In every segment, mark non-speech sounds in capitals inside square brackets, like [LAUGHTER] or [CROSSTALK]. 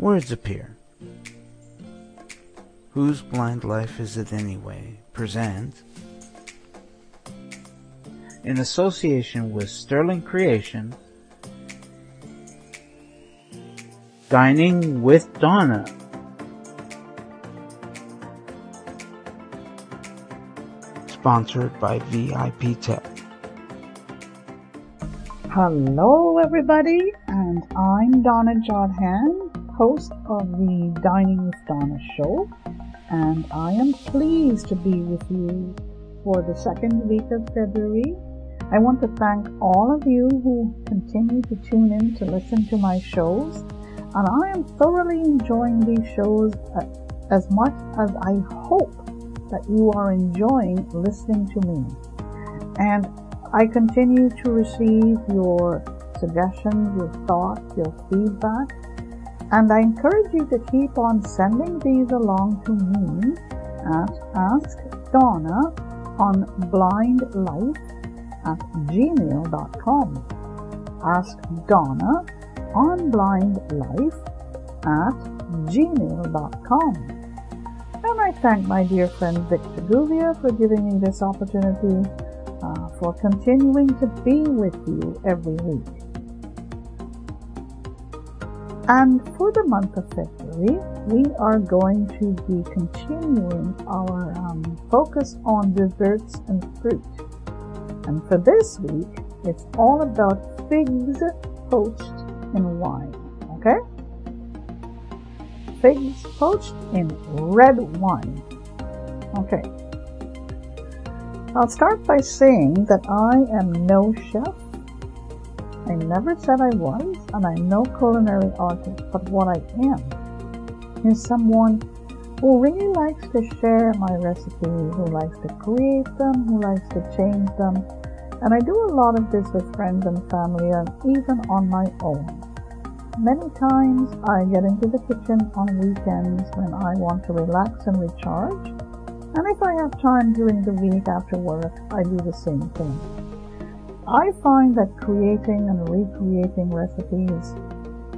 Words appear. Whose blind life is it anyway? Present in association with Sterling Creation, Dining with Donna. Sponsored by VIP Tech. Hello, everybody, and I'm Donna Jodhan, host of the Dining with Donna show, and I am pleased to be with you for the second week of February. I want to thank all of you who continue to tune in to listen to my shows, and I am thoroughly enjoying these shows uh, as much as I hope that you are enjoying listening to me. And I continue to receive your suggestions, your thoughts, your feedback, and I encourage you to keep on sending these along to me at Ask Donna on blindlife at gmail.com. Ask Donna on blindlife at gmail.com. And I thank my dear friend Victor Guvia for giving me this opportunity uh, for continuing to be with you every week. And for the month of February, we are going to be continuing our um, focus on desserts and fruit. And for this week, it's all about figs poached in wine. Okay? Figs poached in red wine. Okay. I'll start by saying that I am no chef. I never said I was, and I'm no culinary artist, but what I am is someone who really likes to share my recipes, who likes to create them, who likes to change them. And I do a lot of this with friends and family and even on my own. Many times I get into the kitchen on weekends when I want to relax and recharge. And if I have time during the week after work, I do the same thing. I find that creating and recreating recipes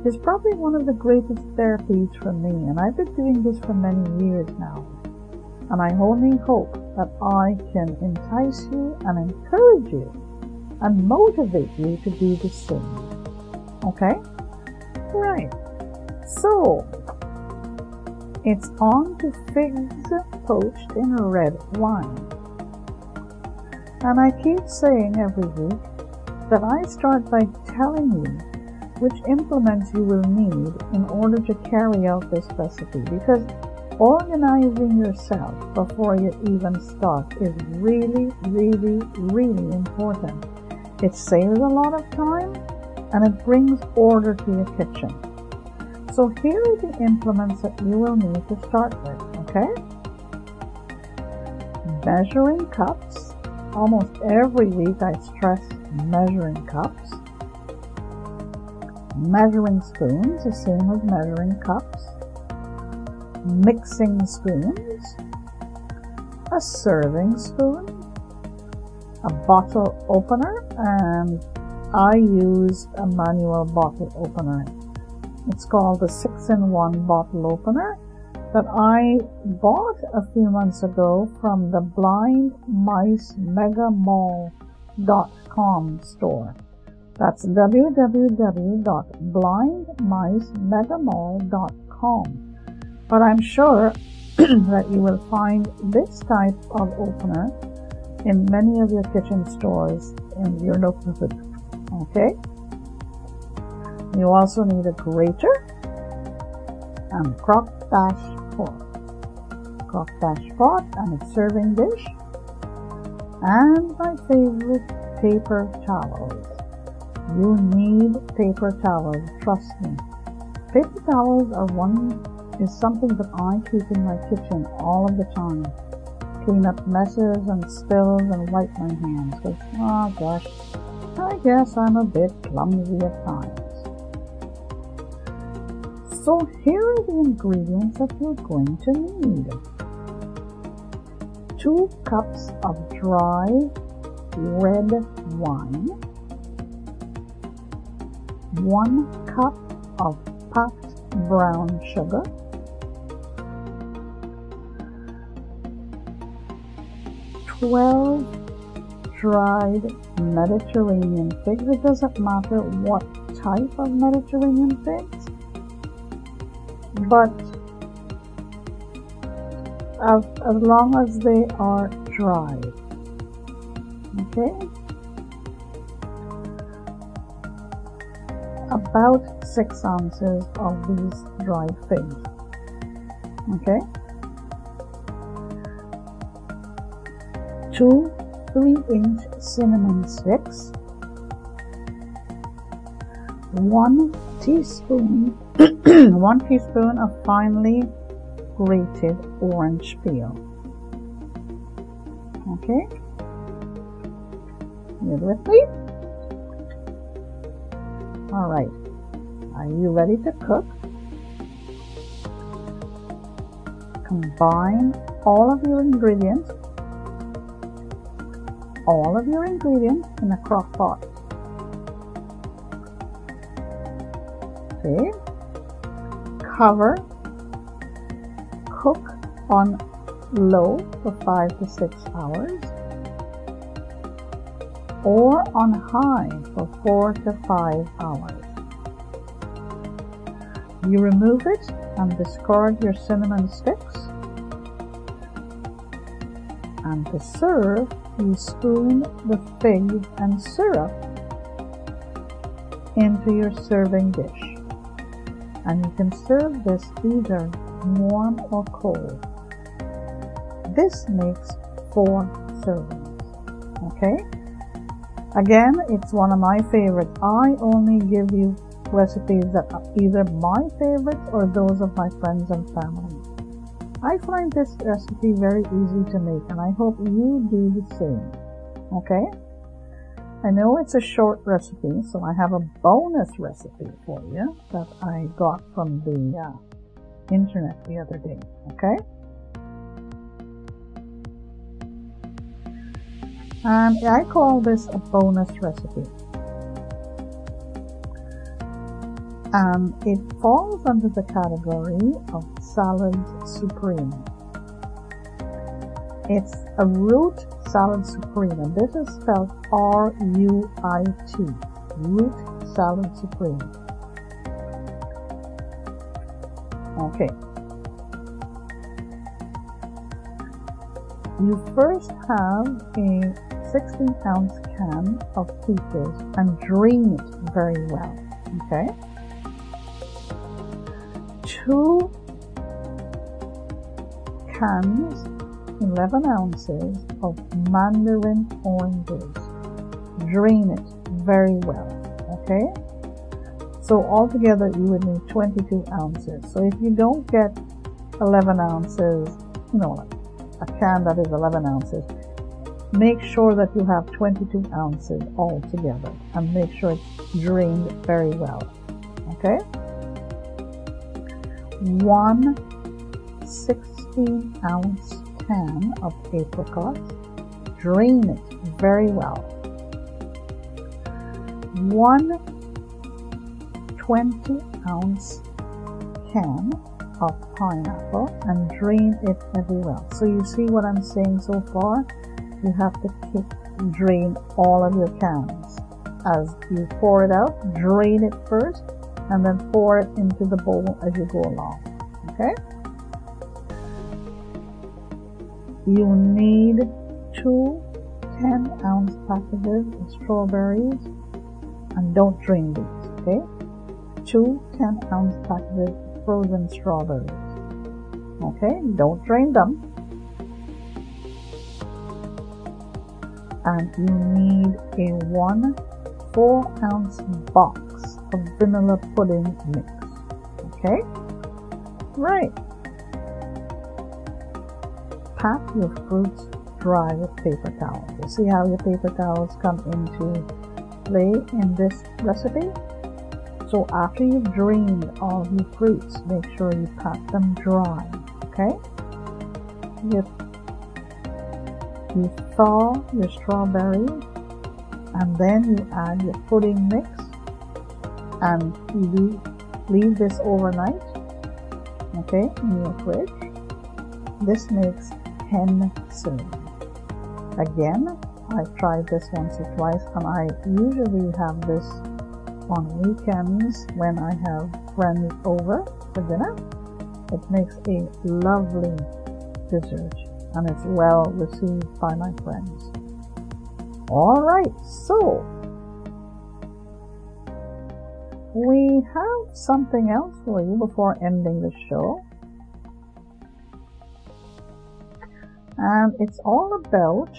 is probably one of the greatest therapies for me, and I've been doing this for many years now. And I only hope that I can entice you and encourage you and motivate you to do the same. Okay? Right. So, it's on to figs poached in red wine. And I keep saying every week that I start by telling you which implements you will need in order to carry out this recipe because organizing yourself before you even start is really, really, really important. It saves a lot of time and it brings order to your kitchen. So here are the implements that you will need to start with, okay? Measuring cups. Almost every week I stress measuring cups. Measuring spoons, the same as measuring cups, mixing spoons, a serving spoon, a bottle opener, and I use a manual bottle opener. It's called the 6-in-1 bottle opener that I bought a few months ago from the Blind Mice Megamall.com store. That's www.blindmicemegamall.com. But I'm sure [CLEARS THROAT] that you will find this type of opener in many of your kitchen stores in your neighborhood. Okay? You also need a grater and crock dash pot. Crock dash pot and a serving dish. And my favorite paper towels. You need paper towels, trust me. Paper towels are one is something that I keep in my kitchen all of the time. Clean up messes and spills and wipe my hands. Oh gosh, I guess I'm a bit clumsy at times. So here are the ingredients that you're going to need. Two cups of dry red wine, 1 cup of puffed brown sugar, twelve dried Mediterranean figs. It doesn't matter what type of Mediterranean figs, but as, as long as they are dry Okay? About 6 ounces of these dried figs. Okay? Two 3 inch cinnamon sticks. 1 teaspoon [CLEARS THROAT] 1 teaspoon of finely grated orange peel. Okay? You with me? Alright. Are you ready to cook? Combine all of your ingredients all of your ingredients in a crock pot. Okay. Cover. Cook on low for 5 to 6 hours or on high for 4 to 5 hours. You remove it and discard your cinnamon sticks and to serve you spoon the fig and syrup into your serving dish and you can serve this either warm or cold. This makes four servings. Okay? Again, it's one of my favorites. I only give you recipes that are either my favorites or those of my friends and family. I find this recipe very easy to make and I hope you do the same. Okay? I know it's a short recipe, so I have a bonus recipe for you that I got from the uh, internet the other day. Okay? And I call this a bonus recipe. and it falls under the category of salad supreme. It's a root salad supreme, and this is spelled R-U-I-T, root salad supreme. Okay. You first have a 16 ounce can of peaches and drain it very well. Okay two cans, 11 ounces of mandarin oranges. Drain it very well, okay? So altogether you would need 22 ounces. So if you don't get 11 ounces, you know, a can that is 11 ounces, make sure that you have 22 ounces altogether and make sure it's drained very well, okay? one 16 ounce can of apricots. Drain it very well. One 20 ounce can of pineapple and drain it very well. So you see what I'm saying so far? You have to drain all of your cans. As you pour it out, drain it first and then pour it into the bowl as you go along. Okay? You need two 10 ounce packages of strawberries and don't drain these, okay? Two 10 ounce packages of frozen strawberries. Okay, don't drain them. And you need a one 4 ounce box of vanilla pudding mix. Okay? Right. Pat your fruits dry with paper towels. You see how your paper towels come into play in this recipe? So after you've drained all your fruits, make sure you pat them dry. Okay? You, you thaw your strawberries and then you add your pudding mix and you leave this overnight, okay, in your fridge. This makes 10 servings. Again, I've tried this once or twice and I usually have this on weekends when I have friends over for dinner. It makes a lovely dessert and it's well received by my friends. Alright, so we have something else for you before ending the show. And it's all about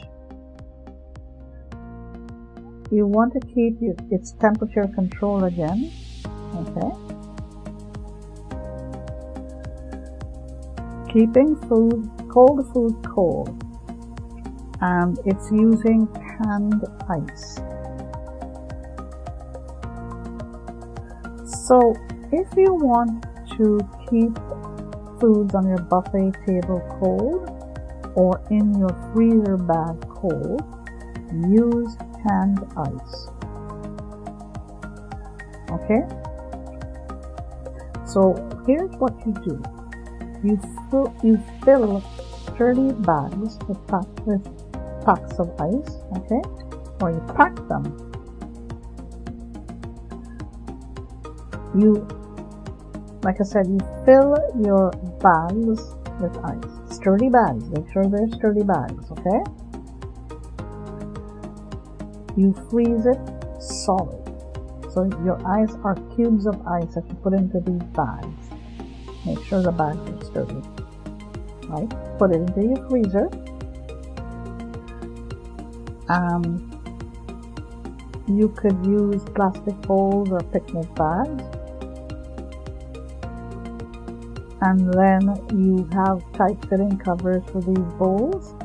you want to keep its temperature control again. Okay. Keeping food, cold food cold. And it's using canned ice. So if you want to keep foods on your buffet table cold or in your freezer bag cold, use canned ice. Okay? So here's what you do. You fill, you fill 30 bags with, pack, with packs of ice, okay? Or you pack them you like I said you fill your bags with ice sturdy bags. Make sure they're sturdy bags okay? You freeze it solid. So your ice are cubes of ice that you put into these bags. Make sure the bags are sturdy right? Put it into your freezer. Um, you could use plastic bowls or picnic bags and then you have tight fitting covers for these bowls.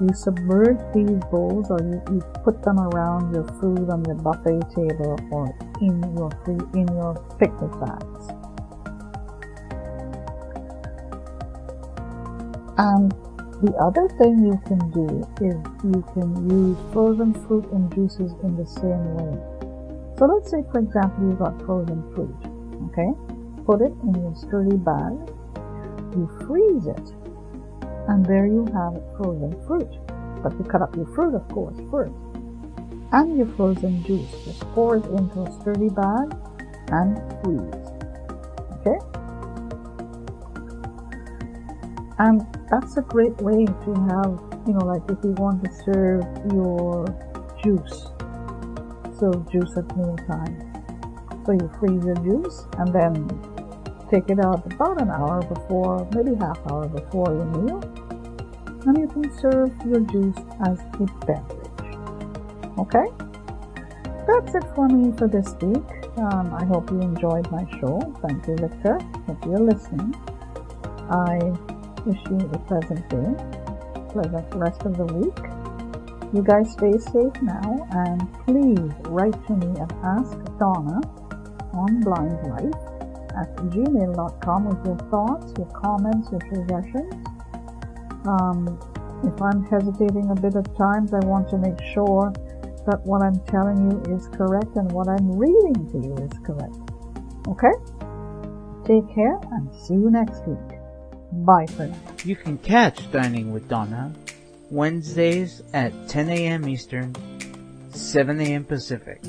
You submerge these bowls or you, you put them around your food on your buffet table or in your free, in your picnic bags. And the other thing you can do is you can use frozen fruit and juices in the same way. So let's say for example you've got frozen fruit, okay? Put it in your sturdy bag, you freeze it, and there you have frozen fruit. But you cut up your fruit, of course, first. And your frozen juice. Just pour it into a sturdy bag and freeze. Okay? And that's a great way to have, you know, like if you want to serve your juice, serve juice at meal time. So you freeze your juice and then Take it out about an hour before, maybe half hour before your meal, and you can serve your juice as a beverage. Okay? That's it for me for this week. Um, I hope you enjoyed my show. Thank you, Victor. If you're listening, I wish you a pleasant day, pleasant rest of the week. You guys stay safe now, and please write to me at Ask Donna on Blind Life at gmail.com with your thoughts, your comments, your suggestions. Um, if I'm hesitating a bit at times, I want to make sure that what I'm telling you is correct and what I'm reading to you is correct. Okay? Take care and see you next week. Bye for now. You can catch Dining with Donna Wednesdays at 10 a.m. Eastern, 7 a.m. Pacific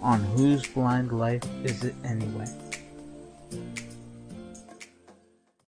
on Whose Blind Life Is It Anyway?